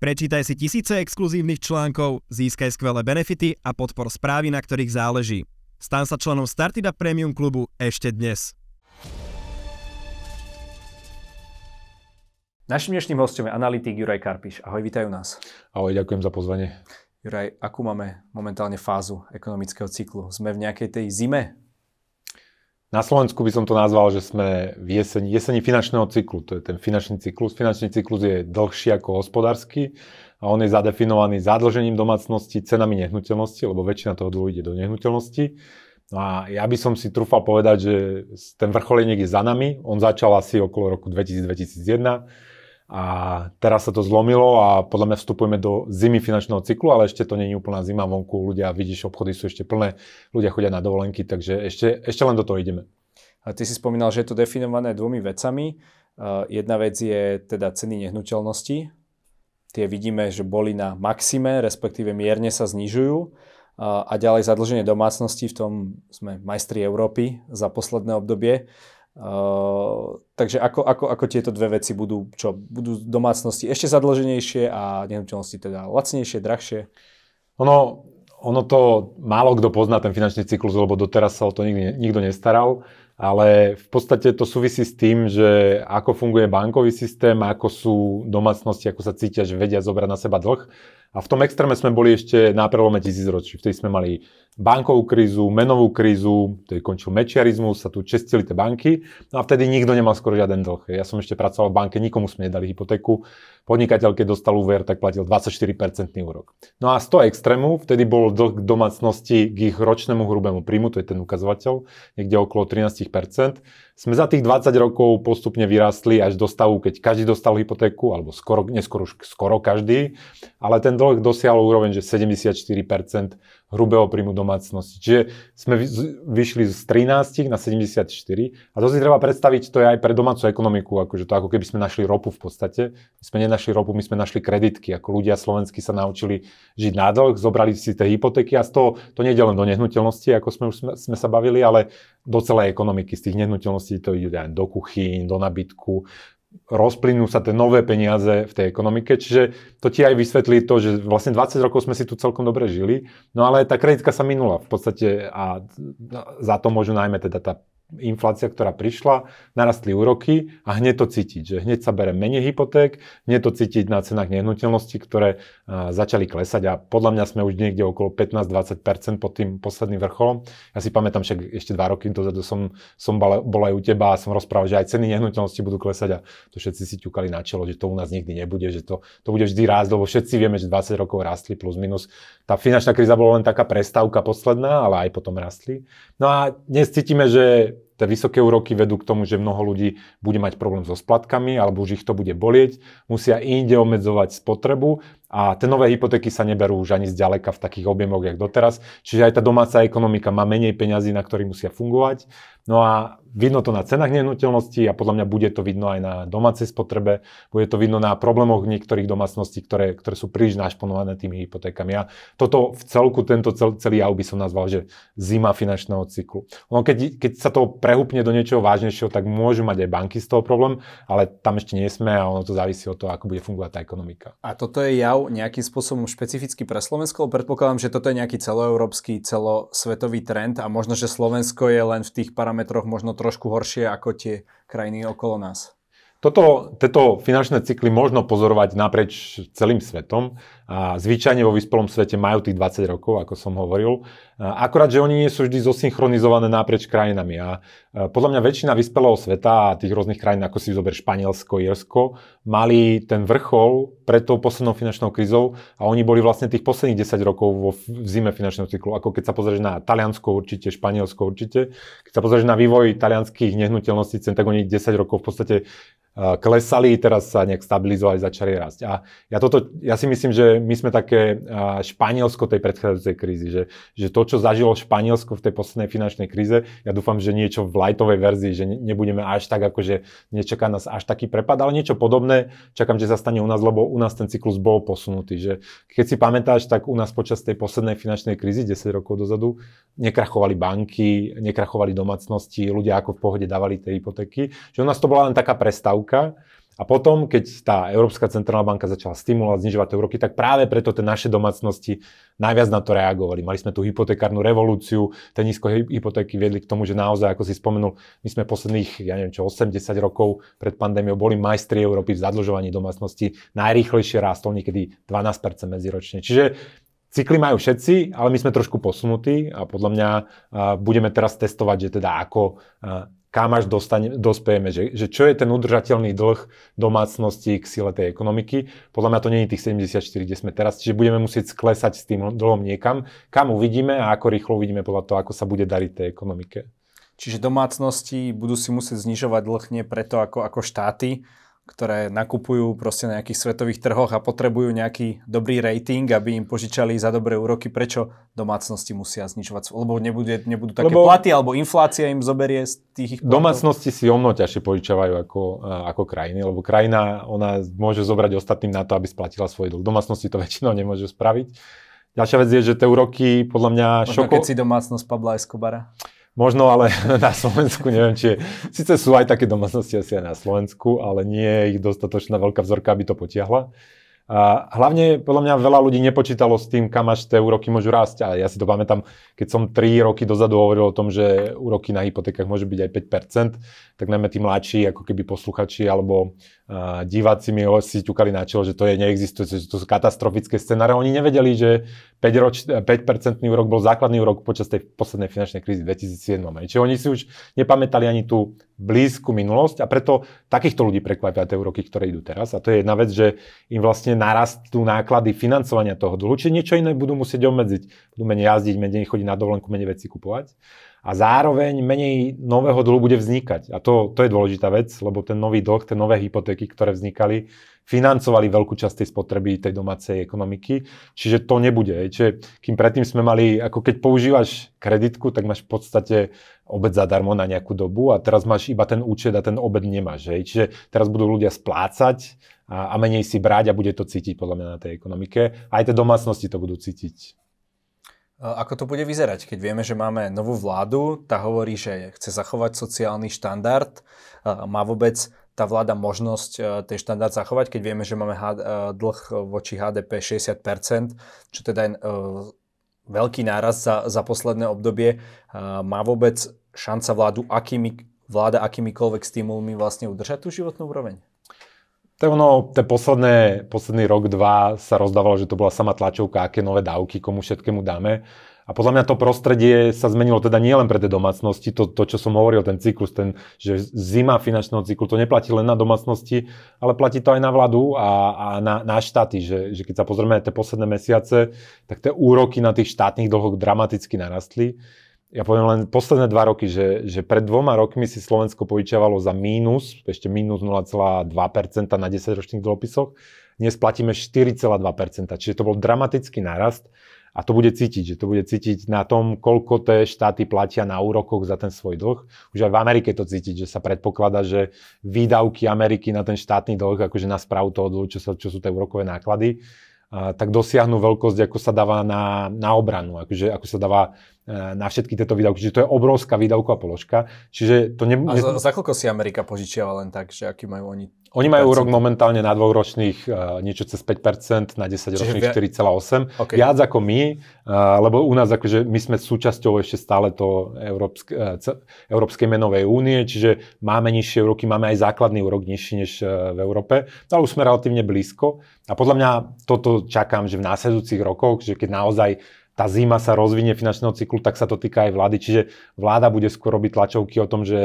Prečítaj si tisíce exkluzívnych článkov, získaj skvelé benefity a podpor správy, na ktorých záleží. Stan sa členom Startida Premium klubu ešte dnes. Našim dnešným hostom je analytik Juraj Karpiš. Ahoj, vítajú nás. Ahoj, ďakujem za pozvanie. Juraj, akú máme momentálne fázu ekonomického cyklu? Sme v nejakej tej zime? Na Slovensku by som to nazval, že sme v jeseni, jeseni finančného cyklu. To je ten finančný cyklus. Finančný cyklus je dlhší ako hospodársky a on je zadefinovaný zadlžením domácnosti, cenami nehnuteľnosti, lebo väčšina toho dlhu ide do nehnuteľnosti. No a ja by som si trúfal povedať, že ten vrchol je za nami. On začal asi okolo roku 2000-2001 a teraz sa to zlomilo a podľa mňa vstupujeme do zimy finančného cyklu, ale ešte to nie je úplná zima vonku. Ľudia, vidíš, obchody sú ešte plné, ľudia chodia na dovolenky, takže ešte, ešte len do toho ideme. A ty si spomínal, že je to definované dvomi vecami. Uh, jedna vec je teda ceny nehnuteľnosti. Tie vidíme, že boli na maxime, respektíve mierne sa znižujú. A ďalej zadlženie domácnosti, v tom sme majstri Európy za posledné obdobie. Uh, takže ako, ako, ako tieto dve veci budú, čo budú domácnosti ešte zadlženejšie a nehnuteľnosti teda lacnejšie, drahšie? Ono, ono to málo kto pozná ten finančný cyklus, lebo doteraz sa o to nikdy, nikto nestaral, ale v podstate to súvisí s tým, že ako funguje bankový systém, ako sú domácnosti, ako sa cítia, že vedia zobrať na seba dlh. A v tom extréme sme boli ešte na prelome tisícročí. Vtedy sme mali bankovú krízu, menovú krízu, tedy končil mečiarizmus, sa tu čestili tie banky no a vtedy nikto nemal skoro žiaden dlh. Ja som ešte pracoval v banke, nikomu sme nedali hypotéku. Podnikateľ, keď dostal úver, tak platil 24% úrok. No a z toho extrému vtedy bol dlh domácnosti k ich ročnému hrubému príjmu, to je ten ukazovateľ, niekde okolo 13% sme za tých 20 rokov postupne vyrastli až do stavu, keď každý dostal hypotéku, alebo skoro, neskoro skoro každý, ale ten dlh dosiahol úroveň, že 74% hrubého príjmu domácnosti. Čiže sme vyšli z 13 na 74 a to si treba predstaviť, to je aj pre domácu ekonomiku, akože to ako keby sme našli ropu v podstate. My sme nenašli ropu, my sme našli kreditky, ako ľudia slovenskí sa naučili žiť na dlh, zobrali si tie hypotéky a z toho, to nie je len do nehnuteľnosti, ako sme už sme, sme sa bavili, ale do celej ekonomiky z tých nehnuteľností to ide aj do kuchyň, do nabytku, rozplynú sa tie nové peniaze v tej ekonomike, čiže to ti aj vysvetlí to, že vlastne 20 rokov sme si tu celkom dobre žili, no ale tá kreditka sa minula v podstate a za to môžu najmä teda tá inflácia, ktorá prišla, narastli úroky a hneď to cítiť, že hneď sa bere menej hypoték, hneď to cítiť na cenách nehnuteľností, ktoré začali klesať a podľa mňa sme už niekde okolo 15-20% pod tým posledným vrcholom. Ja si pamätám, však ešte dva roky dozadu som, som bol aj u teba a som rozprával, že aj ceny nehnuteľnosti budú klesať a to všetci si ťukali na čelo, že to u nás nikdy nebude, že to, to bude vždy rásť, lebo všetci vieme, že 20 rokov rastli plus minus. Tá finančná kríza bola len taká prestávka posledná, ale aj potom rastli. No a dnes cítime, že tie vysoké úroky vedú k tomu, že mnoho ľudí bude mať problém so splatkami alebo už ich to bude bolieť, musia inde obmedzovať spotrebu a tie nové hypotéky sa neberú už ani zďaleka v takých objemoch, jak doteraz. Čiže aj tá domáca ekonomika má menej peňazí, na ktorých musia fungovať. No a vidno to na cenách nehnuteľností a podľa mňa bude to vidno aj na domácej spotrebe, bude to vidno na problémoch niektorých domácností, ktoré, ktoré sú príliš našponované tými hypotékami. A toto v celku, tento cel, celý jav by som nazval, že zima finančného cyklu. No keď, keď sa to prehúpne do niečoho vážnejšieho, tak môžu mať aj banky z toho problém, ale tam ešte nie sme a ono to závisí od toho, ako bude fungovať tá ekonomika. A toto je jav nejakým spôsobom špecificky pre Slovensko? Predpokladám, že toto je nejaký celoeurópsky, celosvetový trend a možno, že Slovensko je len v tých parametroch možno trošku horšie ako tie krajiny okolo nás. Toto, tieto finančné cykly možno pozorovať naprieč celým svetom. A zvyčajne vo vyspelom svete majú tých 20 rokov, ako som hovoril. Akorát, že oni nie sú vždy zosynchronizované naprieč krajinami. A podľa mňa väčšina vyspelého sveta a tých rôznych krajín, ako si zober Španielsko, Irsko, mali ten vrchol pred tou poslednou finančnou krízou a oni boli vlastne tých posledných 10 rokov vo zime finančného cyklu. Ako keď sa pozrieš na Taliansko určite, Španielsko určite. Keď sa pozrieš na vývoj talianských nehnuteľností cen, tak oni 10 rokov v podstate klesali, teraz sa nejak stabilizovali, začali rásť. A ja, toto, ja si myslím, že my sme také Španielsko tej predchádzajúcej krízy, že, že to, čo zažilo Španielsko v tej poslednej finančnej kríze, ja dúfam, že niečo v lightovej verzii, že nebudeme až tak, akože nečaká nás až taký prepad, ale niečo podobné čakám, že sa stane u nás, lebo u nás ten cyklus bol posunutý. Že keď si pamätáš, tak u nás počas tej poslednej finančnej krízy 10 rokov dozadu nekrachovali banky, nekrachovali domácnosti, ľudia ako v pohode dávali tie hypotéky, že u nás to bola len taká prestávka A potom, keď tá Európska centrálna banka začala stimulovať, znižovať úroky, tak práve preto tie naše domácnosti najviac na to reagovali. Mali sme tú hypotekárnu revolúciu, tie nízko hypotéky viedli k tomu, že naozaj, ako si spomenul, my sme posledných, ja neviem čo, 80 rokov pred pandémiou boli majstri Európy v zadlžovaní domácnosti. Najrýchlejšie rástol niekedy 12% medziročne. Čiže Cykly majú všetci, ale my sme trošku posunutí a podľa mňa budeme teraz testovať, že teda ako kam až dostane, dospejeme, že, že čo je ten udržateľný dlh domácnosti k sile tej ekonomiky. Podľa mňa to nie je tých 74, kde sme teraz, čiže budeme musieť sklesať s tým dlhom niekam, kam uvidíme a ako rýchlo uvidíme podľa toho, ako sa bude dariť tej ekonomike. Čiže domácnosti budú si musieť znižovať dlh nie preto ako, ako štáty, ktoré nakupujú proste na nejakých svetových trhoch a potrebujú nejaký dobrý rating, aby im požičali za dobré úroky, prečo domácnosti musia znižovať, lebo nebude, nebudú také lebo platy, alebo inflácia im zoberie z tých ich platov. Domácnosti si o mnoho ťažšie požičavajú ako, ako krajiny, lebo krajina, ona môže zobrať ostatným na to, aby splatila svoj dlh. Domácnosti to väčšinou nemôžu spraviť. Ďalšia vec je, že tie úroky podľa mňa... Možno šoko... keď si domácnosť Pabla Escobara. Možno, ale na Slovensku neviem, či je, síce sú aj také domácnosti asi aj na Slovensku, ale nie je ich dostatočná veľká vzorka, aby to potiahla. A hlavne podľa mňa veľa ľudí nepočítalo s tým, kam až tie úroky môžu rásť. A ja si to pamätám, keď som 3 roky dozadu hovoril o tom, že úroky na hypotékach môžu byť aj 5%, tak najmä tí mladší, ako keby posluchači alebo uh, diváci mi si ťukali na čelo, že to je neexistuje, že to sú katastrofické scenáre. Oni nevedeli, že 5, roč, 5% úrok bol základný úrok počas tej poslednej finančnej krízy 2007. Čiže oni si už nepamätali ani tú blízku minulosť a preto takýchto ľudí prekvapia tie úroky, ktoré idú teraz. A to je jedna vec, že im vlastne narastú náklady financovania toho dlhu, čiže niečo iné budú musieť obmedziť. Budú menej jazdiť, menej chodiť na dovolenku, menej veci kupovať. A zároveň menej nového dlhu bude vznikať. A to, to je dôležitá vec, lebo ten nový dlh, tie nové hypotéky, ktoré vznikali, financovali veľkú časť tej spotreby tej domácej ekonomiky. Čiže to nebude. Čiže kým predtým sme mali, ako keď používaš kreditku, tak máš v podstate obed zadarmo na nejakú dobu a teraz máš iba ten účet a ten obed nemáš. Hej. Čiže teraz budú ľudia splácať a, a menej si brať a bude to cítiť podľa mňa na tej ekonomike. Aj tie domácnosti to budú cítiť. Ako to bude vyzerať, keď vieme, že máme novú vládu, tá hovorí, že chce zachovať sociálny štandard, má vôbec tá vláda možnosť ten štandard zachovať, keď vieme, že máme dlh voči HDP 60%, čo teda je veľký náraz za, za posledné obdobie. Má vôbec šanca vládu akými, vláda akýmikoľvek stimulmi vlastne udržať tú životnú úroveň? Tak ono, ten posledné, posledný rok, dva sa rozdávalo, že to bola sama tlačovka, aké nové dávky, komu všetkému dáme. A podľa mňa to prostredie sa zmenilo teda nielen pre tie domácnosti, to, to, čo som hovoril, ten cyklus, ten, že zima finančného cyklu, to neplatí len na domácnosti, ale platí to aj na vládu a, a na, na štáty, že, že keď sa pozrieme na tie posledné mesiace, tak tie úroky na tých štátnych dlhoch dramaticky narastli ja poviem len posledné dva roky, že, že pred dvoma rokmi si Slovensko požičiavalo za mínus, ešte mínus 0,2% na 10-ročných dlhopisoch. Dnes platíme 4,2%, čiže to bol dramatický nárast a to bude cítiť, že to bude cítiť na tom, koľko tie štáty platia na úrokoch za ten svoj dlh. Už aj v Amerike to cítiť, že sa predpokladá, že výdavky Ameriky na ten štátny dlh, akože na správu toho dlhu, čo, sa, čo sú tie úrokové náklady, tak dosiahnu veľkosť, ako sa dáva na, na obranu, akože, ako sa dáva na všetky tieto výdavky. Čiže to je obrovská výdavková položka. Čiže to ne... A za, za koľko si Amerika požičiava len tak, že aký majú oni oni majú úrok momentálne na dvojročných uh, niečo cez 5%, na 10 ročných 4,8. Okay. Viac ako my, uh, lebo u nás akože my sme súčasťou ešte stále to Európsk, uh, Európskej menovej únie, čiže máme nižšie úroky, máme aj základný úrok nižší než uh, v Európe, ale už sme relatívne blízko. A podľa mňa toto čakám, že v následujúcich rokoch, že keď naozaj tá zima sa rozvinie finančného cyklu, tak sa to týka aj vlády. Čiže vláda bude skôr robiť tlačovky o tom, že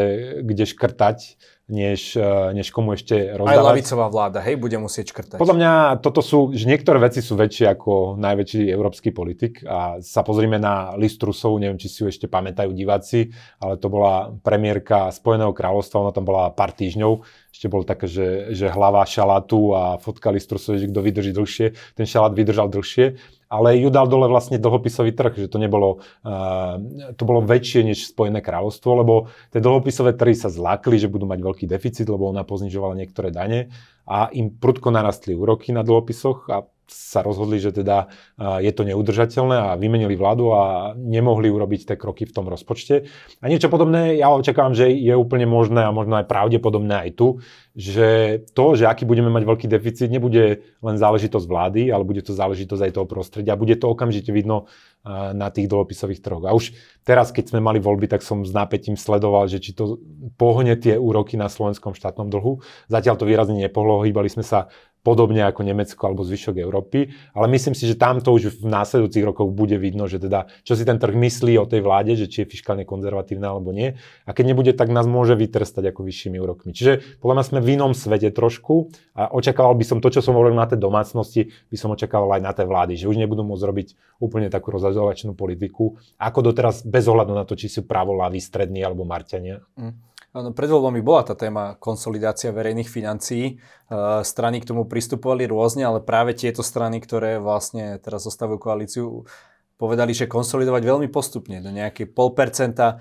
kde škrtať, než, eh, než komu ešte rozdávať. Aj lavicová vláda, hej, bude musieť škrtať. Podľa mňa toto sú, že niektoré veci sú väčšie ako najväčší európsky politik a sa pozrime na list Rusov, neviem, či si ju ešte pamätajú diváci, ale to bola premiérka Spojeného kráľovstva, ona tam bola pár týždňov, ešte bol také, že, že hlava šalátu a fotka list Rusov, že kto vydrží dlhšie, ten šalát vydržal dlhšie ale ju dal dole vlastne dlhopisový trh, že to nebolo, uh, to bolo väčšie než Spojené kráľovstvo, lebo tie dlhopisové trhy sa zlákli, že budú mať veľký deficit, lebo ona poznižovala niektoré dane a im prudko narastli úroky na dlhopisoch a sa rozhodli, že teda je to neudržateľné a vymenili vládu a nemohli urobiť tie kroky v tom rozpočte. A niečo podobné ja očakávam, že je úplne možné a možno aj pravdepodobné aj tu, že to, že aký budeme mať veľký deficit, nebude len záležitosť vlády, ale bude to záležitosť aj toho prostredia. Bude to okamžite vidno na tých dlhopisových trhoch. A už teraz, keď sme mali voľby, tak som s nápetím sledoval, že či to pohne tie úroky na slovenskom štátnom dlhu. Zatiaľ to výrazne nepohlo, hýbali sme sa podobne ako Nemecko alebo zvyšok Európy, ale myslím si, že tam to už v následujúcich rokoch bude vidno, že teda, čo si ten trh myslí o tej vláde, že či je fiskálne konzervatívna alebo nie. A keď nebude, tak nás môže vytrstať ako vyššími úrokmi. Čiže podľa mňa sme v inom svete trošku a očakával by som to, čo som hovoril na tej domácnosti, by som očakával aj na tej vlády, že už nebudú môcť robiť úplne takú rozhazovačnú politiku, ako doteraz bez ohľadu na to, či sú pravoľaví, strední alebo marťania. Mm. Pred voľbami bola tá téma konsolidácia verejných financií. Strany k tomu pristupovali rôzne, ale práve tieto strany, ktoré vlastne teraz zostavujú koalíciu, povedali, že konsolidovať veľmi postupne, do nejakej pol percenta,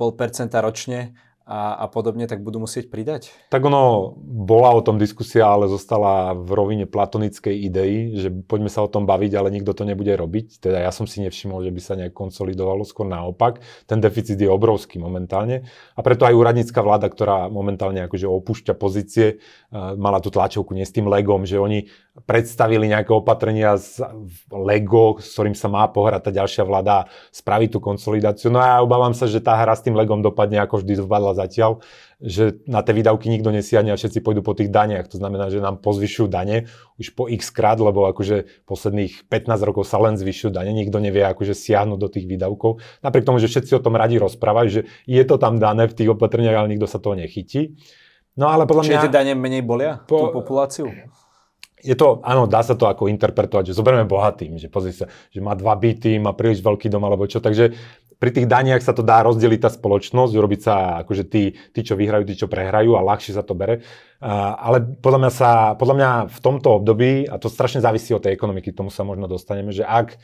pol percenta ročne a, a podobne, tak budú musieť pridať? Tak ono, bola o tom diskusia, ale zostala v rovine platonickej idei, že poďme sa o tom baviť, ale nikto to nebude robiť. Teda ja som si nevšimol, že by sa nejak konsolidovalo, skôr naopak. Ten deficit je obrovský momentálne a preto aj úradnícka vláda, ktorá momentálne akože opúšťa pozície, mala tú tlačovku nie s tým legom, že oni predstavili nejaké opatrenia z Lego, s ktorým sa má pohrať tá ďalšia vláda, spraviť tú konsolidáciu. No a ja obávam sa, že tá hra s tým Legom dopadne ako vždy dopadla zatiaľ, že na tie výdavky nikto nesiahne a všetci pôjdu po tých daniach. To znamená, že nám pozvyšujú dane už po x krát, lebo akože posledných 15 rokov sa len zvyšujú dane, nikto nevie akože siahnuť do tých výdavkov. Napriek tomu, že všetci o tom radi rozprávajú, že je to tam dané v tých opatreniach, ale nikto sa toho nechytí. No ale podľa Čiže mňa... tie dane menej bolia po... tú populáciu? je to, áno, dá sa to ako interpretovať, že zoberieme bohatým, že pozri sa, že má dva byty, má príliš veľký dom alebo čo, takže pri tých daniach sa to dá rozdeliť tá spoločnosť, urobiť sa akože tí, tí, čo vyhrajú, tí, čo prehrajú a ľahšie sa to bere. Ale podľa mňa, sa, podľa mňa v tomto období, a to strašne závisí od tej ekonomiky, tomu sa možno dostaneme, že ak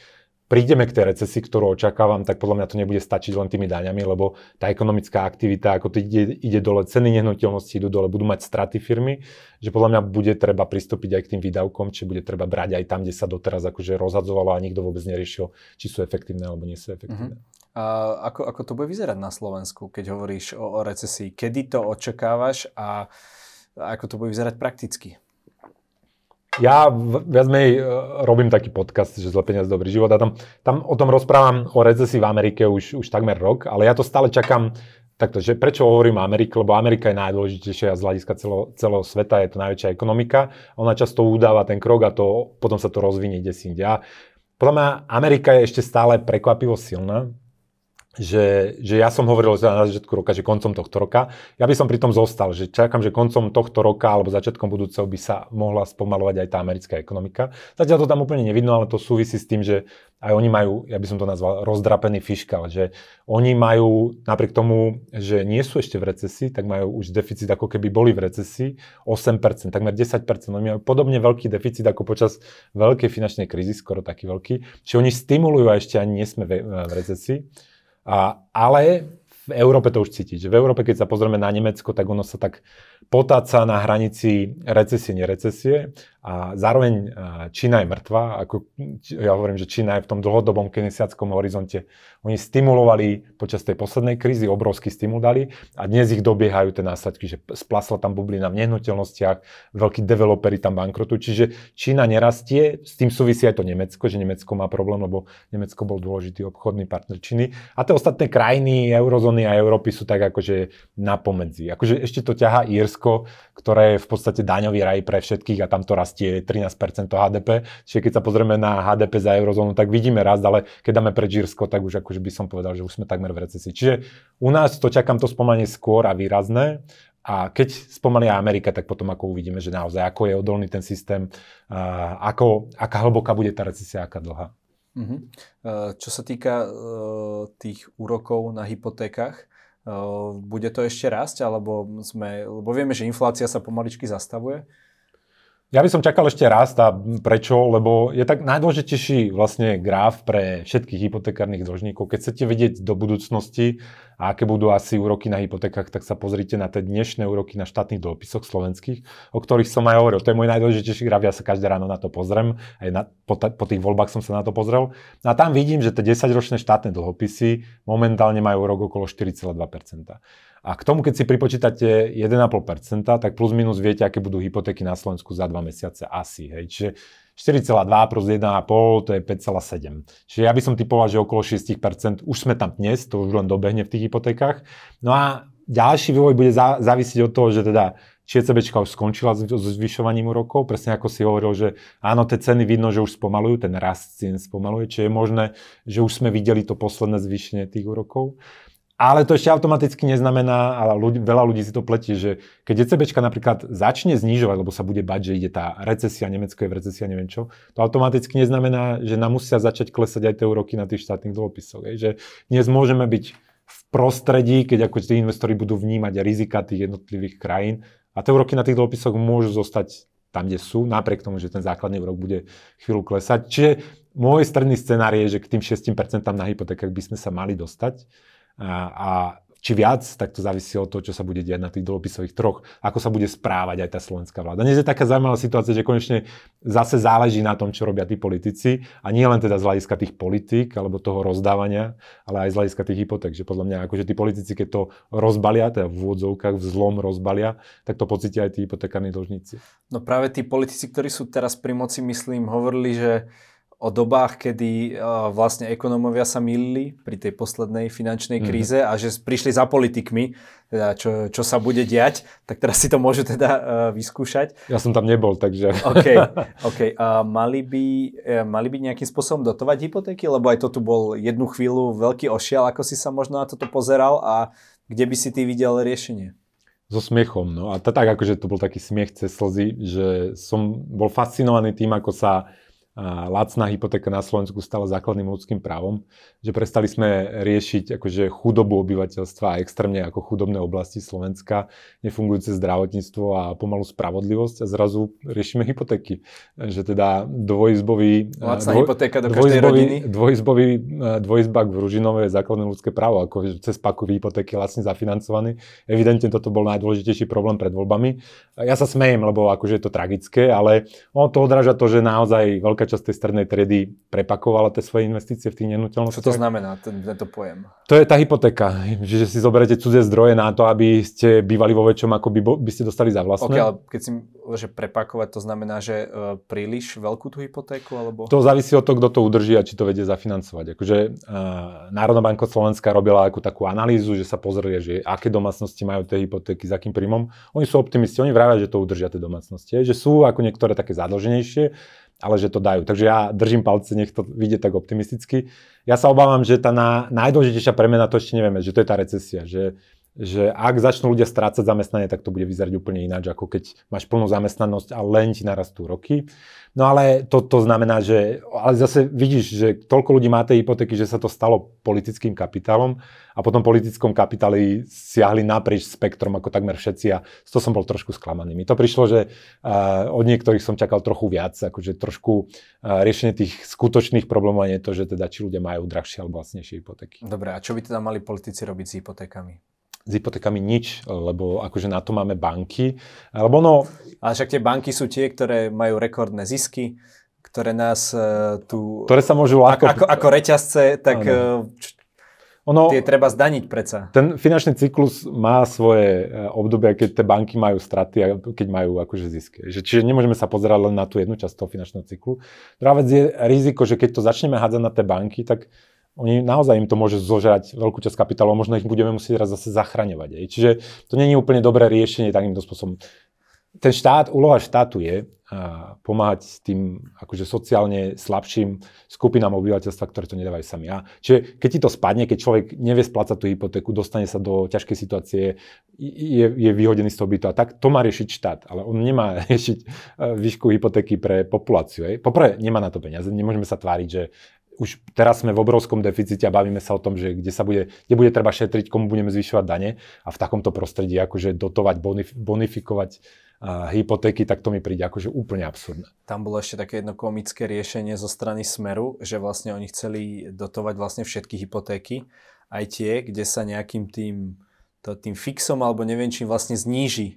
prídeme k tej recesii, ktorú očakávam, tak podľa mňa to nebude stačiť len tými daňami, lebo tá ekonomická aktivita, ako to ide, ide dole, ceny nehnuteľnosti idú dole, budú mať straty firmy, že podľa mňa bude treba pristúpiť aj k tým výdavkom, či bude treba brať aj tam, kde sa doteraz akože rozhadzovalo a nikto vôbec neriešil, či sú efektívne alebo nie sú efektívne. Uh-huh. A ako, ako to bude vyzerať na Slovensku, keď hovoríš o, o recesii? Kedy to očakávaš a ako to bude vyzerať prakticky? Ja viac menej e, robím taký podcast, že zle peniaz dobrý život a tam, tam o tom rozprávam o recesii v Amerike už, už takmer rok, ale ja to stále čakám takto, že prečo hovorím o Amerike, lebo Amerika je najdôležitejšia z hľadiska celo, celého sveta, je to najväčšia ekonomika, ona často udáva ten krok a to, potom sa to rozvinie kde si inde. A podľa mňa Amerika je ešte stále prekvapivo silná, že, že ja som hovoril na začiatku roka, že koncom tohto roka. Ja by som pri tom zostal, že čakám, že koncom tohto roka alebo začiatkom budúceho by sa mohla spomalovať aj tá americká ekonomika. Zatiaľ to tam úplne nevidno, ale to súvisí s tým, že aj oni majú, ja by som to nazval, rozdrapený fiskál, že oni majú, napriek tomu, že nie sú ešte v recesii, tak majú už deficit ako keby boli v recesii, 8%, takmer 10%. Oni majú podobne veľký deficit ako počas veľkej finančnej krízy, skoro taký veľký. Čiže oni stimulujú a ešte ani nie sme v, v recesii. Ale v Európe to už cítiť. V Európe, keď sa pozrieme na Nemecko, tak ono sa tak potáca na hranici recesie, nerecesie a zároveň Čína je mŕtva. Ako, ja hovorím, že Čína je v tom dlhodobom kinesiackom horizonte. Oni stimulovali počas tej poslednej krízy, obrovský stimul dali a dnes ich dobiehajú tie následky, že splasla tam bublina v nehnuteľnostiach, veľkí developeri tam bankrotujú. Čiže Čína nerastie, s tým súvisí aj to Nemecko, že Nemecko má problém, lebo Nemecko bol dôležitý obchodný partner Číny. A tie ostatné krajiny eurozóny a Európy sú tak akože na pomedzi. Akože ešte to ťaha Írsko, ktoré je v podstate daňový raj pre všetkých a tam to rastie 13% HDP. Čiže keď sa pozrieme na HDP za eurozónu, tak vidíme rast, ale keď dáme pre Žírsko, tak už akože by som povedal, že už sme takmer v recesii. Čiže u nás to čakám to spomalenie skôr a výrazné. A keď spomalia Amerika, tak potom ako uvidíme, že naozaj ako je odolný ten systém, ako, aká hlboká bude tá recesia, aká dlhá. Uh-huh. Čo sa týka tých úrokov na hypotékach, bude to ešte rásť, alebo sme, lebo vieme, že inflácia sa pomaličky zastavuje? Ja by som čakal ešte raz, a prečo? Lebo je tak najdôležitejší vlastne graf pre všetkých hypotekárnych dlžníkov. Keď chcete vedieť do budúcnosti, a aké budú asi úroky na hypotekách, tak sa pozrite na tie dnešné úroky na štátnych dlhopisoch slovenských, o ktorých som aj hovoril. To je môj najdôležitejší graf, ja sa každé ráno na to pozriem, aj na, po, ta, po tých voľbách som sa na to pozrel. A tam vidím, že tie 10-ročné štátne dlhopisy momentálne majú úrok okolo 4,2%. A k tomu, keď si pripočítate 1,5%, tak plus minus viete, aké budú hypotéky na Slovensku za 2 mesiace asi. Hej. Čiže 4,2 plus 1,5 to je 5,7. Čiže ja by som typoval, že okolo 6%, už sme tam dnes, to už len dobehne v tých hypotékach. No a ďalší vývoj bude závisieť od toho, že teda či ECB už skončila so zvyšovaním úrokov, presne ako si hovoril, že áno, tie ceny vidno, že už spomalujú, ten rast cien spomaluje, či je možné, že už sme videli to posledné zvýšenie tých úrokov. Ale to ešte automaticky neznamená, ale ľudí, veľa ľudí si to pletie, že keď ECB napríklad začne znižovať, lebo sa bude bať, že ide tá recesia, Nemecko je v recesii a neviem čo, to automaticky neznamená, že nám musia začať klesať aj tie úroky na tých štátnych dlhopisoch. Že dnes môžeme byť v prostredí, keď ako tí investori budú vnímať rizika tých jednotlivých krajín a tie úroky na tých dlhopisoch môžu zostať tam, kde sú, napriek tomu, že ten základný úrok bude chvíľu klesať. Čiže môj stredný scenár je, že k tým 6% na hypotékach by sme sa mali dostať a, či viac, tak to závisí od toho, čo sa bude diať na tých dlhopisových troch, ako sa bude správať aj tá slovenská vláda. Dnes je taká zaujímavá situácia, že konečne zase záleží na tom, čo robia tí politici a nie len teda z hľadiska tých politík alebo toho rozdávania, ale aj z hľadiska tých hypoték, že podľa mňa akože tí politici, keď to rozbalia, teda v úvodzovkách v zlom rozbalia, tak to pocítia aj tí hypotekárni dlžníci. No práve tí politici, ktorí sú teraz pri moci, myslím, hovorili, že o dobách, kedy uh, vlastne ekonómovia sa milili pri tej poslednej finančnej mhm. kríze mm-hmm. a že prišli za politikmi, teda čo, čo sa bude diať, tak teraz si to môžu teda uh, vyskúšať. Ja som tam nebol, takže... OK, okay. Uh, mali, by, uh, mali by nejakým spôsobom dotovať hypotéky, lebo aj to tu bol jednu chvíľu veľký ošial, ako si sa možno na toto pozeral a kde by si ty videl riešenie? so smiechom. No. A to tak, akože to bol taký smiech cez slzy, že som bol fascinovaný tým, ako sa lacná hypotéka na Slovensku stala základným ľudským právom, že prestali sme riešiť akože chudobu obyvateľstva a extrémne ako chudobné oblasti Slovenska, nefungujúce zdravotníctvo a pomalú spravodlivosť a zrazu riešime hypotéky. Že teda dvojizbový... Lacná dvoj, hypotéka do každej rodiny? Dvojizbový, dvojizbak v Ružinove je základné ľudské právo, ako cez paku hypotéky lacne zafinancovaný. Evidentne toto bol najdôležitejší problém pred voľbami. Ja sa smejem, lebo akože je to tragické, ale ono to odráža to, že naozaj veľká časť tej strednej triedy prepakovala tie svoje investície v tých nehnuteľnostiach. Čo to znamená, ten, tento pojem? To je tá hypotéka, že si zoberete cudzie zdroje na to, aby ste bývali vo väčšom, ako by, by ste dostali za vlastné. Okay, ale keď si že prepakovať, to znamená, že uh, príliš veľkú tú hypotéku? Alebo... To závisí od toho, kto to udrží a či to vedie zafinancovať. Akože uh, Národná banka Slovenska robila ako takú analýzu, že sa pozrie, že aké domácnosti majú tie hypotéky, s akým príjmom. Oni sú optimisti, oni vravia, že to udržia tie domácnosti. Že sú ako niektoré také zadlženejšie, ale že to dajú. Takže ja držím palce, nech to vidie tak optimisticky. Ja sa obávam, že tá na, najdôležitejšia premena, to ešte nevieme, že to je tá recesia, že, že ak začnú ľudia strácať zamestnanie, tak to bude vyzerať úplne ináč, ako keď máš plnú zamestnanosť a len ti narastú roky. No ale to, to znamená, že ale zase vidíš, že toľko ľudí má tej hypotéky, že sa to stalo politickým kapitálom a potom politickom kapitáli siahli naprieč spektrom ako takmer všetci a z toho som bol trošku sklamaný. Mi to prišlo, že uh, od niektorých som čakal trochu viac, akože trošku uh, riešenie tých skutočných problémov a nie to, že teda či ľudia majú drahšie alebo vlastnejšie hypotéky. Dobre, a čo by teda mali politici robiť s hypotékami? S hypotékami nič, lebo akože na to máme banky. Lebo no... Ale však tie banky sú tie, ktoré majú rekordné zisky, ktoré nás uh, tu... Ktoré sa môžu ľahko... Ako, ako reťazce, tak uh, ono, tie treba zdaniť predsa. Ten finančný cyklus má svoje e, obdobia, keď tie banky majú straty a keď majú akože zisky. Že, čiže nemôžeme sa pozerať len na tú jednu časť toho finančného cyklu. Druhá vec je riziko, že keď to začneme hádzať na tie banky, tak oni naozaj im to môže zožrať veľkú časť kapitálu a možno ich budeme musieť raz zase zachraňovať. Aj. Čiže to nie je úplne dobré riešenie takýmto spôsobom. Ten štát, úloha štátu je pomáhať tým akože sociálne slabším skupinám obyvateľstva, ktoré to nedávajú sami. A čiže keď ti to spadne, keď človek nevie splácať tú hypotéku, dostane sa do ťažkej situácie, je, je vyhodený z toho bytu a tak, to má riešiť štát, ale on nemá riešiť výšku hypotéky pre populáciu. Poprvé, nemá na to peniaze, nemôžeme sa tváriť, že už teraz sme v obrovskom deficite a bavíme sa o tom, že kde sa bude, kde bude treba šetriť, komu budeme zvyšovať dane a v takomto prostredí akože dotovať, bonif- bonifikovať uh, hypotéky, tak to mi príde akože úplne absurdné. Tam bolo ešte také jedno komické riešenie zo strany Smeru, že vlastne oni chceli dotovať vlastne všetky hypotéky, aj tie, kde sa nejakým tým, to, tým fixom alebo neviem čím vlastne zníži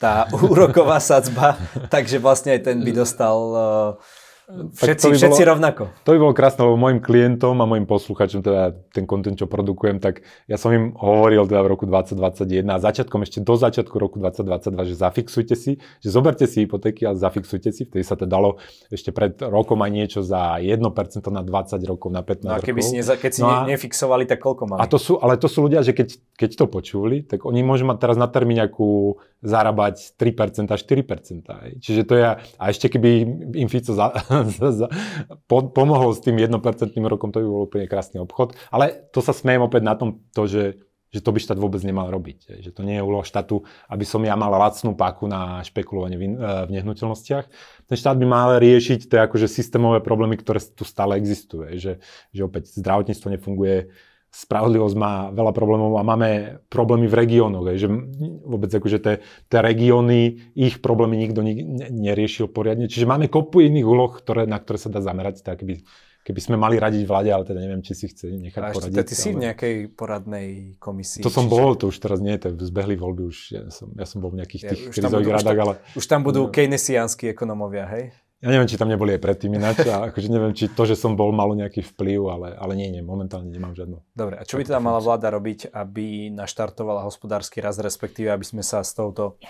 tá úroková sadzba, takže vlastne aj ten by dostal uh, Všetci, by všetci bolo, rovnako. To by bolo krásne, lebo môjim klientom a môjim posluchačom, teda ten kontent, čo produkujem, tak ja som im hovoril teda v roku 2021 a začiatkom ešte do začiatku roku 2022, že zafixujte si, že zoberte si hypotéky a zafixujte si, vtedy sa to dalo ešte pred rokom aj niečo za 1% na 20 rokov, na 15 no a keby rokov. si neza, keď si no a, nefixovali, tak koľko mali? A to sú, ale to sú ľudia, že keď, keď to počuli, tak oni môžu mať teraz na termíňaku zarábať 3% 4%. Čiže to je, a ešte keby im Fico za, pomohol s tým 1% rokom, to by bol úplne krásny obchod. Ale to sa smejem opäť na tom, to, že, že to by štát vôbec nemal robiť. Že to nie je úloha štátu, aby som ja mal lacnú páku na špekulovanie v, v nehnuteľnostiach. Ten štát by mal riešiť tie akože systémové problémy, ktoré tu stále existujú. Že, že opäť zdravotníctvo nefunguje, spravodlivosť má veľa problémov a máme problémy v regiónoch, že vôbec akože tie, tie regióny, ich problémy nikto neriešil poriadne. Čiže máme kopu iných úloh, ktoré, na ktoré sa dá zamerať, tak keby, keby sme mali radiť vláde, ale teda neviem, či si chce nechať a poradiť. Ty si ale... v nejakej poradnej komisii? To som čiže... bol, to už teraz nie, to zbehli voľby, už ja som, ja som bol v nejakých tých ja, krizových radách, ale... Už tam budú no. keynesiánsky ekonomovia, hej? Ja neviem, či tam neboli aj predtým ináč, a akože neviem, či to, že som bol, malo nejaký vplyv, ale, ale nie, nie, momentálne nemám žiadnu. Dobre, a čo by teda mala vláda robiť, aby naštartovala hospodársky rast, respektíve aby sme sa s touto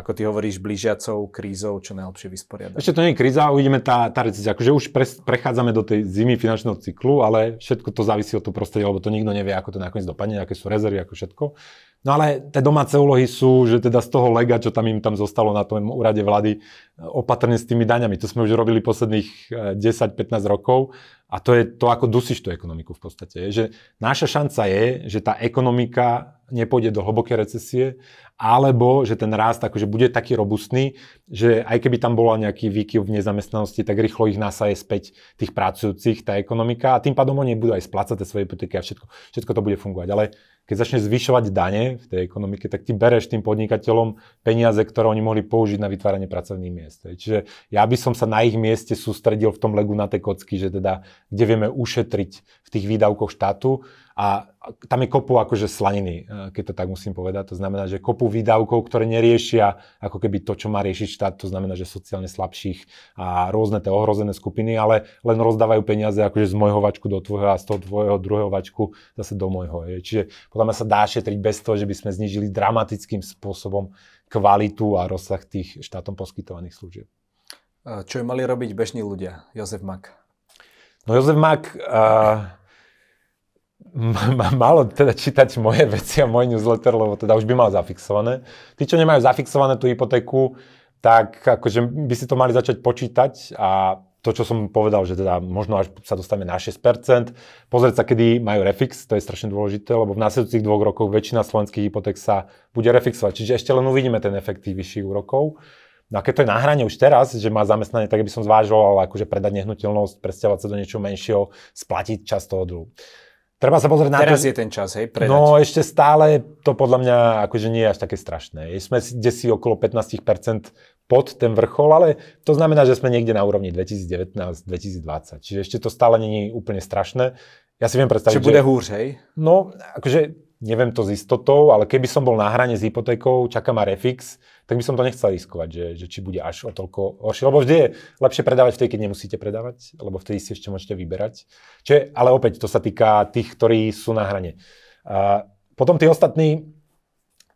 ako ty hovoríš, blížiacou krízou čo najlepšie vysporiadať. Ešte to nie je kríza, uvidíme tá, tá recessia. Akože už pre, prechádzame do tej zimy finančného cyklu, ale všetko to závisí od toho prostredia, lebo to nikto nevie, ako to nakoniec dopadne, aké sú rezervy, ako všetko. No ale tie domáce úlohy sú, že teda z toho lega, čo tam im tam zostalo na tom úrade vlády, opatrne s tými daňami. To sme už robili posledných 10-15 eh, rokov a to je to, ako dusíš tú ekonomiku v podstate. Že naša šanca je, že tá ekonomika nepôjde do hlbokej recesie, alebo že ten rast akože bude taký robustný, že aj keby tam bola nejaký výkyv v nezamestnanosti, tak rýchlo ich nasaje späť tých pracujúcich, tá ekonomika a tým pádom oni budú aj splácať svoje hypotéky a všetko, všetko to bude fungovať. Ale keď začne zvyšovať dane v tej ekonomike, tak ty bereš tým podnikateľom peniaze, ktoré oni mohli použiť na vytváranie pracovných miest. Čiže ja by som sa na ich mieste sústredil v tom legu na tie kocky, že teda, kde vieme ušetriť v tých výdavkoch štátu a tam je kopu akože slaniny, e, keď to tak musím povedať. To znamená, že kopu výdavkov, ktoré neriešia ako keby to, čo má riešiť štát, to znamená, že sociálne slabších a rôzne tie ohrozené skupiny, ale len rozdávajú peniaze akože z môjho vačku do tvojho a z toho tvojho druhého vačku zase do môjho. Čiže podľa mňa sa dá šetriť bez toho, že by sme znižili dramatickým spôsobom kvalitu a rozsah tých štátom poskytovaných služieb. Čo mali robiť bežní ľudia? Jozef Mak. No Jozef Mak... Uh malo teda čítať moje veci a môj newsletter, lebo teda už by mal zafixované. Tí, čo nemajú zafixované tú hypotéku, tak akože by si to mali začať počítať a to, čo som povedal, že teda možno až sa dostaneme na 6%, pozrieť sa, kedy majú refix, to je strašne dôležité, lebo v následujúcich dvoch rokoch väčšina slovenských hypoték sa bude refixovať. Čiže ešte len uvidíme ten efekt tých vyšších úrokov. No a keď to je na hrane už teraz, že má zamestnanie, tak by som zvážoval akože predať nehnuteľnosť, presťahovať sa do niečoho menšieho, splatiť čas toho dlhu. Treba sa pozrieť na Teraz to, je ten čas, hej, predať. No ešte stále to podľa mňa akože nie je až také strašné. Sme kde si okolo 15% pod ten vrchol, ale to znamená, že sme niekde na úrovni 2019-2020. Čiže ešte to stále je úplne strašné. Ja si viem predstaviť, Čiže bude húř, hej? No, akože neviem to s istotou, ale keby som bol na hrane s hypotékou, čaká ma refix, tak by som to nechcel riskovať, že, že či bude až o toľko horšie. Lebo vždy je lepšie predávať vtedy, keď nemusíte predávať, lebo vtedy si ešte môžete vyberať. Čiže, ale opäť, to sa týka tých, ktorí sú na hrane. A potom tí ostatní,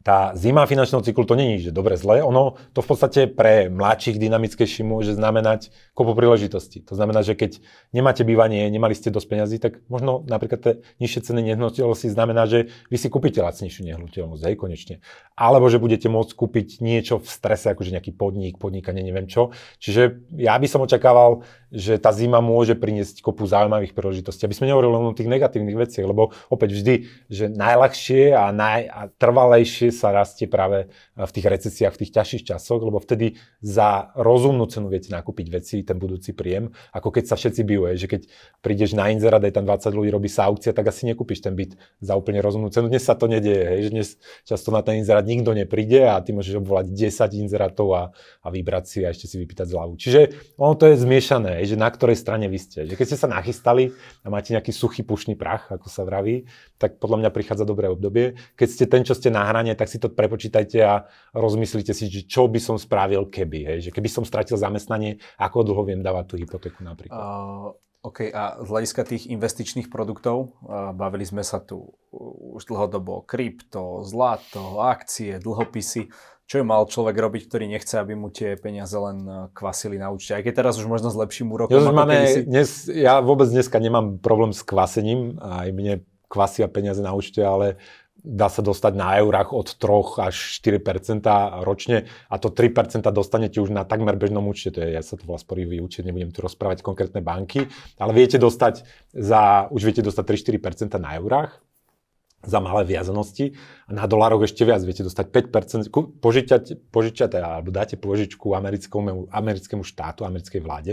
tá zima finančného cyklu to není, že dobre, zle. Ono to v podstate pre mladších dynamickejších môže znamenať kopu príležitosti. To znamená, že keď nemáte bývanie, nemali ste dosť peňazí, tak možno napríklad tie nižšie ceny nehnuteľnosti znamená, že vy si kúpite lacnejšiu nehnuteľnosť, aj konečne. Alebo že budete môcť kúpiť niečo v strese, akože nejaký podnik, podnikanie, neviem čo. Čiže ja by som očakával, že tá zima môže priniesť kopu zaujímavých príležitostí. Aby sme nehovorili len o tých negatívnych veciach, lebo opäť vždy, že najľahšie a, naj, a trvalejšie sa rastie práve v tých recesiách, v tých ťažších časoch, lebo vtedy za rozumnú cenu viete nakúpiť veci, ten budúci príjem, ako keď sa všetci bijú, že keď prídeš na inzerát, aj tam 20 ľudí robí sa aukcia, tak asi nekúpiš ten byt za úplne rozumnú cenu. Dnes sa to nedieje, hej, že dnes často na ten inzerát nikto nepríde a ty môžeš obvolať 10 inzerátov a, a vybrať si a ešte si vypýtať zľavu. Čiže ono to je zmiešané, hej, že na ktorej strane vy ste. Že keď ste sa nachystali a máte nejaký suchý pušný prach, ako sa vraví, tak podľa mňa prichádza dobré obdobie. Keď ste ten, čo ste na hrane, tak si to prepočítajte a rozmyslíte si, že čo by som spravil keby. Hej? Že keby som stratil zamestnanie, ako dlho viem dávať tú hypotéku napríklad. Uh... OK, a z hľadiska tých investičných produktov, bavili sme sa tu už dlhodobo krypto, zlato, akcie, dlhopisy. Čo je mal človek robiť, ktorý nechce, aby mu tie peniaze len kvasili na účte? Aj keď teraz už možno s lepším úrokom. Ja, máme, si... dnes, ja vôbec dneska nemám problém s kvasením. Aj mne kvasia peniaze na účte, ale dá sa dostať na eurách od 3 až 4% ročne a to 3% dostanete už na takmer bežnom účte, to je, ja sa to volá sporivý účet, nebudem tu rozprávať konkrétne banky, ale viete dostať za, už viete dostať 3-4% na eurách za malé viazanosti a na dolároch ešte viac, viete dostať 5%, požičať, požičať alebo dáte požičku americkému, americkému štátu, americkej vláde,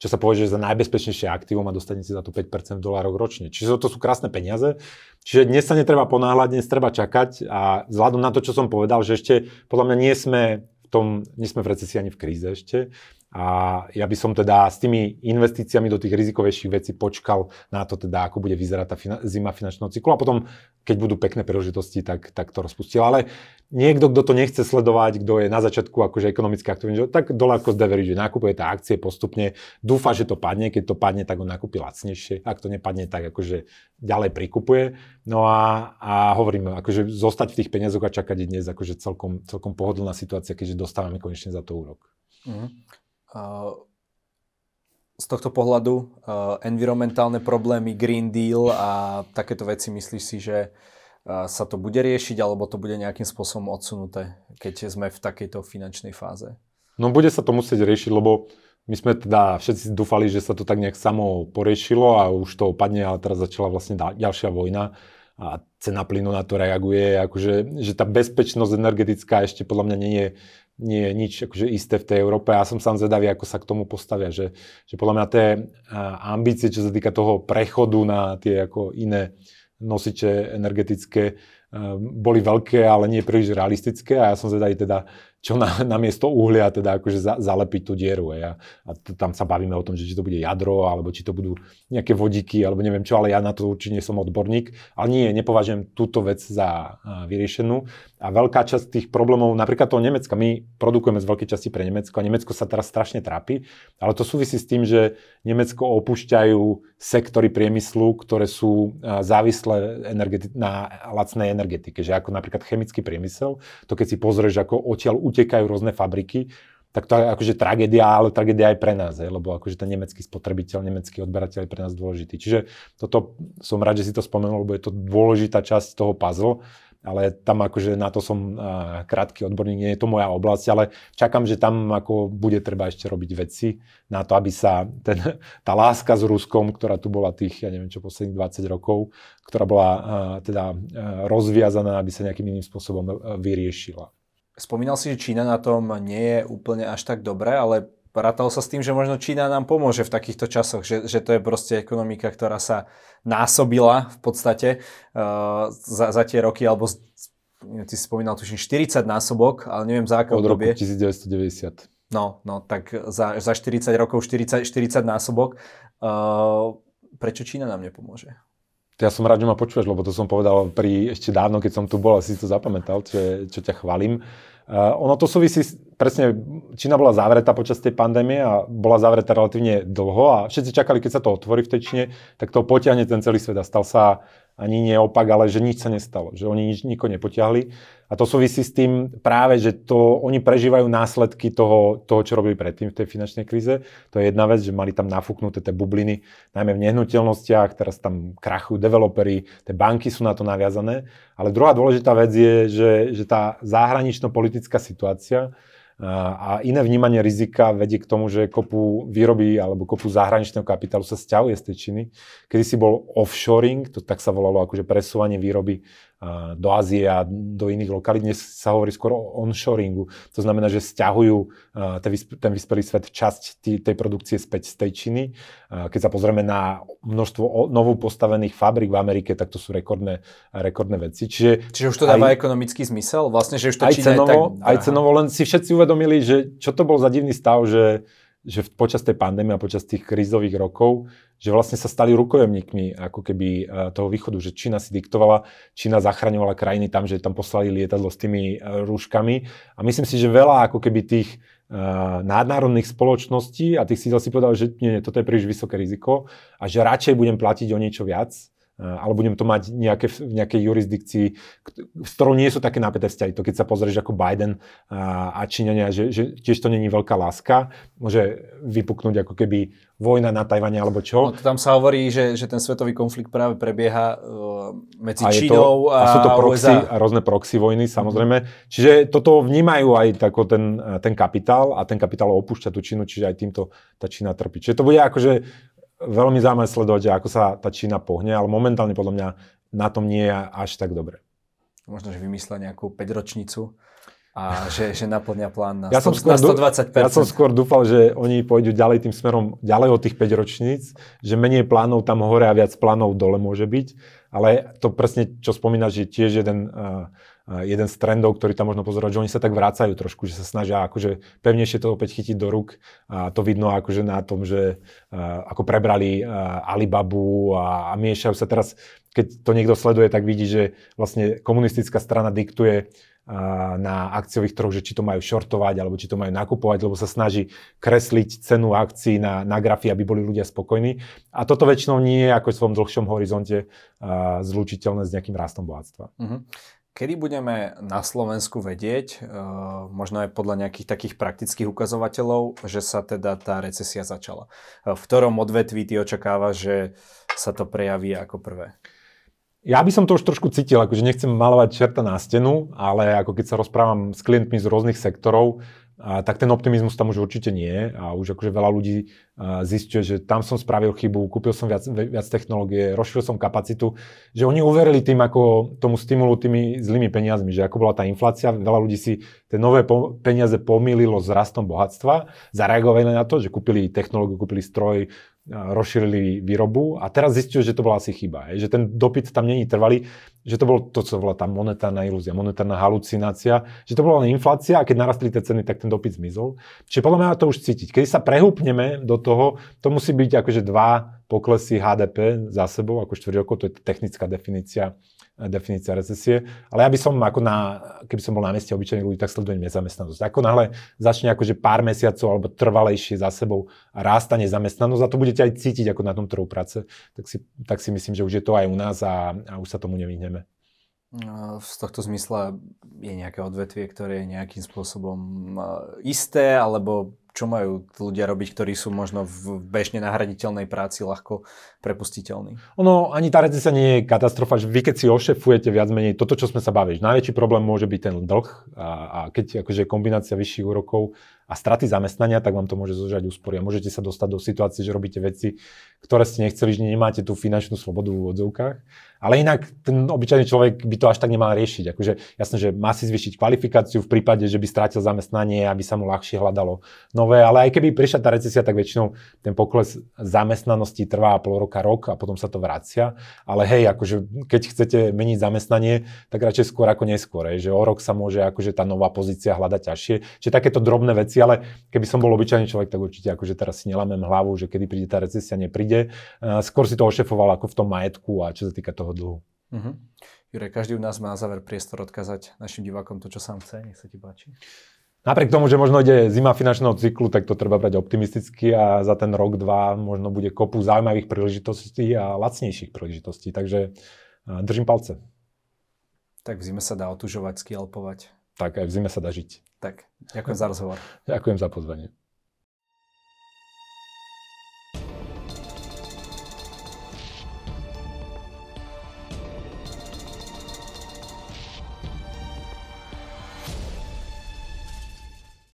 čo sa považuje za najbezpečnejšie aktívum a dostanete za to 5% v dolároch ročne. Čiže to sú krásne peniaze. Čiže dnes sa netreba ponáhľať, dnes treba čakať a vzhľadom na to, čo som povedal, že ešte podľa mňa nie sme v tom, nie sme v recesii ani v kríze ešte, a ja by som teda s tými investíciami do tých rizikovejších vecí počkal na to teda, ako bude vyzerať tá fina- zima finančného cyklu a potom, keď budú pekné príležitosti, tak, tak to rozpustil. Ale niekto, kto to nechce sledovať, kto je na začiatku akože ekonomicky aktívny, tak doľako zdeverí, že nakupuje tie akcie postupne, dúfa, že to padne, keď to padne, tak on nakúpi lacnejšie, ak to nepadne, tak akože ďalej prikupuje. No a, a hovorím, akože zostať v tých peniazoch a čakať dnes akože celkom, celkom pohodlná situácia, keďže dostávame konečne za to úrok. Mm z tohto pohľadu uh, environmentálne problémy, Green Deal a takéto veci, myslíš si, že uh, sa to bude riešiť alebo to bude nejakým spôsobom odsunuté, keď sme v takejto finančnej fáze? No bude sa to musieť riešiť, lebo my sme teda všetci dúfali, že sa to tak nejak samo poriešilo a už to opadne, ale teraz začala vlastne ďalšia vojna a cena plynu na to reaguje, akože, že tá bezpečnosť energetická ešte podľa mňa nie je nie je nič akože isté v tej Európe. Ja som sám zvedavý, ako sa k tomu postavia. Že, že podľa mňa tie ambície, čo sa týka toho prechodu na tie ako iné nosiče energetické, boli veľké, ale nie príliš realistické a ja som zvedavý teda, čo na, na miesto uhlia teda akože za, zalepiť tú dieru. A, a t- tam sa bavíme o tom, že či to bude jadro, alebo či to budú nejaké vodíky, alebo neviem čo, ale ja na to určite nie som odborník. Ale nie, nepovažujem túto vec za vyriešenú. A veľká časť tých problémov, napríklad toho Nemecka, my produkujeme z veľkej časti pre Nemecko a Nemecko sa teraz strašne trápi, ale to súvisí s tým, že Nemecko opúšťajú sektory priemyslu, ktoré sú závislé energeti- na lacnej energetike, že ako napríklad chemický priemysel, to keď si pozrieš, ako odtiaľ utekajú rôzne fabriky, tak to je akože tragédia, ale tragédia aj pre nás, je, lebo akože ten nemecký spotrebiteľ, nemecký odberateľ je pre nás dôležitý. Čiže toto som rád, že si to spomenul, lebo je to dôležitá časť toho puzzle, ale tam akože na to som krátky odborník, nie je to moja oblasť, ale čakám, že tam ako bude treba ešte robiť veci na to, aby sa ten, tá láska s Ruskom, ktorá tu bola tých, ja neviem čo, posledných 20 rokov, ktorá bola teda rozviazaná, aby sa nejakým iným spôsobom vyriešila. Spomínal si, že Čína na tom nie je úplne až tak dobre, ale rátalo sa s tým, že možno Čína nám pomôže v takýchto časoch, že, že to je proste ekonomika, ktorá sa násobila v podstate uh, za, za tie roky, alebo ty si spomínal tuším 40 násobok, ale neviem za aké Od obdobie. roku 1990. No, no, tak za, za 40 rokov 40, 40 násobok. Uh, prečo Čína nám nepomôže? Ja som rád, že ma počuješ, lebo to som povedal pri ešte dávno, keď som tu bol, si to zapamätal, čo, čo ťa chválim. Uh, ono to súvisí, presne, Čína bola zavretá počas tej pandémie a bola zavretá relatívne dlho a všetci čakali, keď sa to otvorí v tej Číne, tak to potiahne ten celý svet a stal sa ani nie ale že nič sa nestalo, že oni nič niko nepotiahli. A to súvisí s tým práve, že to, oni prežívajú následky toho, toho, čo robili predtým v tej finančnej kríze. To je jedna vec, že mali tam nafúknuté tie bubliny, najmä v nehnuteľnostiach, teraz tam krachujú developery, tie banky sú na to naviazané. Ale druhá dôležitá vec je, že, že tá zahranično-politická situácia a iné vnímanie rizika vedie k tomu, že kopu výroby alebo kopu zahraničného kapitálu sa stiahuje z tej Číny. Kedy si bol offshoring, to tak sa volalo akože presúvanie výroby do Ázie a do iných lokalít. Dnes sa hovorí skôr o onshoringu. To znamená, že stiahujú ten vyspelý svet časť tej produkcie späť z tej Číny. Keď sa pozrieme na množstvo novú postavených fabrik v Amerike, tak to sú rekordné, rekordné veci. Čiže, Čiže už to dáva aj, ekonomický zmysel? Vlastne, že už to aj Čína cenovo, je tak... Aj cenovo, len si všetci uvedomili, že čo to bol za divný stav, že že počas tej pandémie a počas tých krízových rokov, že vlastne sa stali rukojemníkmi ako keby e, toho východu, že Čína si diktovala, Čína zachraňovala krajiny tam, že tam poslali lietadlo s tými e, rúškami. A myslím si, že veľa ako keby tých uh, nadnárodných spoločností a tých sídel si povedal, že nie, toto je príliš vysoké riziko a že radšej budem platiť o niečo viac, alebo budem to mať nejaké, v nejakej jurisdikcii, s ktorou nie sú také napäté vzťahy. To keď sa pozrieš ako Biden a, a Číňania, že, že tiež to není veľká láska, môže vypuknúť ako keby vojna na Tajvane alebo čo. No, tam sa hovorí, že, že ten svetový konflikt práve prebieha uh, medzi a Čínou to, a, a sú to proxy, USA. a rôzne proxy vojny samozrejme. Mm-hmm. Čiže toto vnímajú aj tako ten, ten kapitál a ten kapitál opúšťa tú Čínu, čiže aj týmto tá Čína trpí. Čiže to bude akože veľmi zaujímavé sledovať, ako sa tá Čína pohne, ale momentálne podľa mňa na tom nie je až tak dobre. Možno, že vymyslia nejakú 5-ročnicu a že, že naplňa plán na, ja 100, som skôr, na 120%. Ja som skôr dúfal, že oni pôjdu ďalej tým smerom, ďalej od tých 5 ročníc, že menej plánov tam hore a viac plánov dole môže byť. Ale to presne, čo spomínaš, je tiež jeden uh, jeden z trendov, ktorý tam možno pozerať, že oni sa tak vrácajú trošku, že sa snažia akože pevnejšie to opäť chytiť do rúk. A to vidno akože na tom, že ako prebrali Alibabu a, a miešajú sa teraz, keď to niekto sleduje, tak vidí, že vlastne komunistická strana diktuje na akciových trhoch, že či to majú shortovať, alebo či to majú nakupovať, lebo sa snaží kresliť cenu akcií na, na grafy, aby boli ľudia spokojní. A toto väčšinou nie je ako v svojom dlhšom horizonte zlučiteľné s nejakým rastom bohatstva. Uh-huh. Kedy budeme na Slovensku vedieť, e, možno aj podľa nejakých takých praktických ukazovateľov, že sa teda tá recesia začala? E, v ktorom odvetví ty očakáva, že sa to prejaví ako prvé? Ja by som to už trošku cítil, akože nechcem malovať čerta na stenu, ale ako keď sa rozprávam s klientmi z rôznych sektorov, a, tak ten optimizmus tam už určite nie. A už akože veľa ľudí zistuje, že tam som spravil chybu, kúpil som viac, viac technológie, rozšíril som kapacitu, že oni uverili tým ako tomu stimulu tými zlými peniazmi, že ako bola tá inflácia, veľa ľudí si tie nové po, peniaze pomýlilo s rastom bohatstva, zareagovali na to, že kúpili technológiu, kúpili stroj, rozšírili výrobu a teraz zistujú, že to bola asi chyba, že ten dopyt tam není trvalý, že to bolo to, co bola tá monetárna ilúzia, monetárna halucinácia, že to bola len inflácia a keď narastli tie ceny, tak ten dopyt zmizol. Čiže podľa mňa to už cítiť. Keď sa prehúpneme do toho, to musí byť akože dva poklesy HDP za sebou, ako štvrť to je technická definícia definícia recesie. Ale ja by som ako na, keby som bol na mieste obyčajných ľudí, tak sledujem nezamestnanosť. Ako náhle začne akože pár mesiacov alebo trvalejšie za sebou rásta nezamestnanosť a to budete aj cítiť ako na tom trhu práce, tak si, tak si myslím, že už je to aj u nás a, a už sa tomu nevyhneme. No, z tohto zmysla je nejaké odvetvie, ktoré je nejakým spôsobom isté, alebo čo majú ľudia robiť, ktorí sú možno v bežne nahraditeľnej práci ľahko prepustiteľní? Ono, ani tá recesia nie je katastrofa, že vy keď si ošefujete viac menej toto, čo sme sa bavili, najväčší problém môže byť ten dlh a, a keď akože kombinácia vyšších úrokov a straty zamestnania, tak vám to môže zožať úspory a môžete sa dostať do situácie, že robíte veci, ktoré ste nechceli, že nemáte tú finančnú slobodu v úvodzovkách. Ale inak ten obyčajný človek by to až tak nemal riešiť. Akože jasné, že má si zvýšiť kvalifikáciu v prípade, že by strátil zamestnanie, aby sa mu ľahšie hľadalo nové. Ale aj keby prišla tá recesia, tak väčšinou ten pokles zamestnanosti trvá pol roka, rok a potom sa to vracia. Ale hej, akože keď chcete meniť zamestnanie, tak radšej skôr ako neskôr. Hej, že o rok sa môže akože tá nová pozícia hľadať ťažšie. Čiže takéto drobné veci, ale keby som bol obyčajný človek, tak určite akože teraz si nelamem hlavu, že kedy príde tá recesia, nepríde. Skôr si to ošefoval ako v tom majetku a čo sa týka toho toho dlhu. Uh-huh. Jure, každý u nás má na záver priestor odkázať našim divákom to, čo sám chce. Nech sa ti páči. Napriek tomu, že možno ide zima finančného cyklu, tak to treba brať optimisticky a za ten rok, dva možno bude kopu zaujímavých príležitostí a lacnejších príležitostí. Takže držím palce. Tak v zime sa dá otužovať, skialpovať. Tak aj v zime sa dá žiť. Tak, ďakujem za rozhovor. Ďakujem za pozvanie.